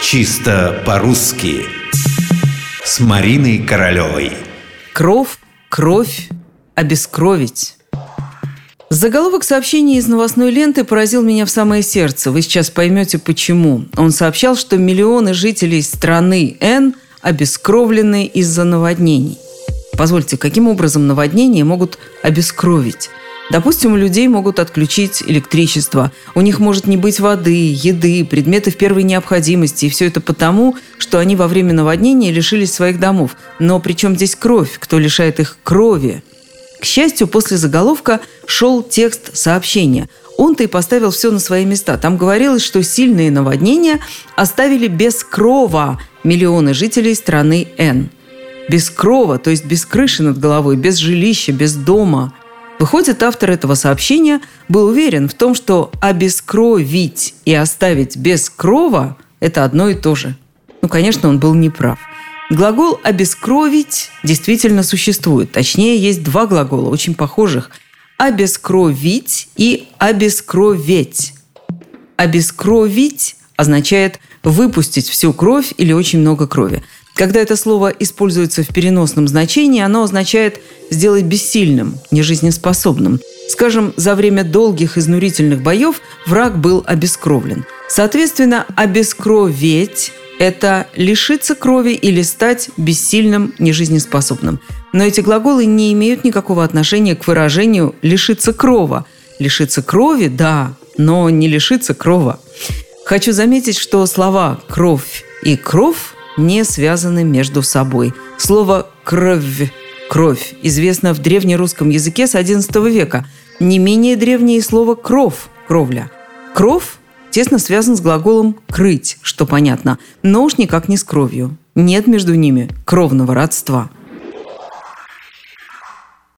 Чисто по-русски С Мариной Королевой Кровь, кровь, обескровить. Заголовок сообщения из новостной ленты поразил меня в самое сердце. Вы сейчас поймете, почему. Он сообщал, что миллионы жителей страны Н обескровлены из-за наводнений. Позвольте, каким образом наводнения могут обескровить? Допустим, у людей могут отключить электричество, у них может не быть воды, еды, предметов первой необходимости, и все это потому, что они во время наводнения лишились своих домов. Но при чем здесь кровь? Кто лишает их крови? К счастью, после заголовка шел текст сообщения. Он-то и поставил все на свои места. Там говорилось, что сильные наводнения оставили без крова миллионы жителей страны Н. Без крова, то есть без крыши над головой, без жилища, без дома – Выходит, автор этого сообщения был уверен в том, что обескровить и оставить без крова – это одно и то же. Ну, конечно, он был неправ. Глагол «обескровить» действительно существует. Точнее, есть два глагола, очень похожих – «обескровить» и «обескроветь». «Обескровить» означает выпустить всю кровь или очень много крови. Когда это слово используется в переносном значении, оно означает сделать бессильным, нежизнеспособным. Скажем, за время долгих изнурительных боев враг был обескровлен. Соответственно, обескроветь – это лишиться крови или стать бессильным, нежизнеспособным. Но эти глаголы не имеют никакого отношения к выражению «лишиться крова». Лишиться крови – да, но не лишиться крова. Хочу заметить, что слова «кровь» и «кровь» не связаны между собой. Слово «кровь» кровь известно в древнерусском языке с XI века. Не менее древнее слово «кров» – кровля. Кров тесно связан с глаголом «крыть», что понятно, но уж никак не с кровью. Нет между ними кровного родства.